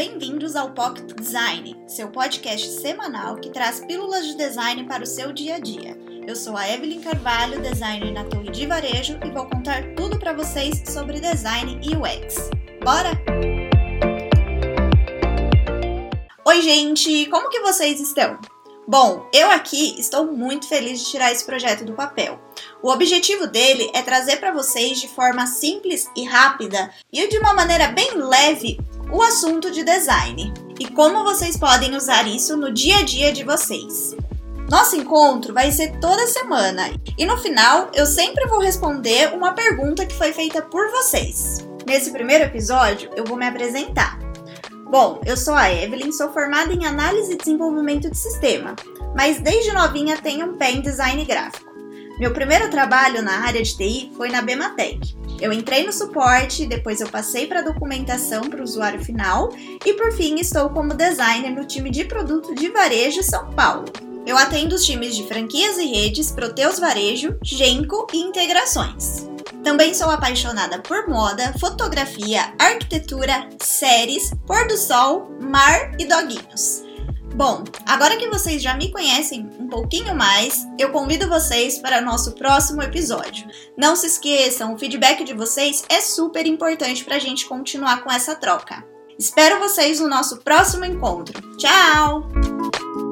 Bem-vindos ao Pocket Design, seu podcast semanal que traz pílulas de design para o seu dia a dia. Eu sou a Evelyn Carvalho, designer na Torre de Varejo, e vou contar tudo para vocês sobre design e UX. Bora? Oi, gente! Como que vocês estão? Bom, eu aqui estou muito feliz de tirar esse projeto do papel. O objetivo dele é trazer para vocês de forma simples e rápida e de uma maneira bem leve o assunto de design e como vocês podem usar isso no dia a dia de vocês. Nosso encontro vai ser toda semana e no final eu sempre vou responder uma pergunta que foi feita por vocês. Nesse primeiro episódio eu vou me apresentar. Bom, eu sou a Evelyn, sou formada em análise e desenvolvimento de sistema, mas desde novinha tenho um pé em design gráfico. Meu primeiro trabalho na área de TI foi na Bematec. Eu entrei no suporte, depois eu passei para documentação para o usuário final e por fim estou como designer no time de produto de varejo São Paulo. Eu atendo os times de franquias e redes, Proteus Varejo, Genco e integrações. Também sou apaixonada por moda, fotografia, arquitetura, séries, pôr do sol, mar e doguinhos. Bom, agora que vocês já me conhecem um pouquinho mais, eu convido vocês para nosso próximo episódio. Não se esqueçam, o feedback de vocês é super importante para a gente continuar com essa troca. Espero vocês no nosso próximo encontro. Tchau!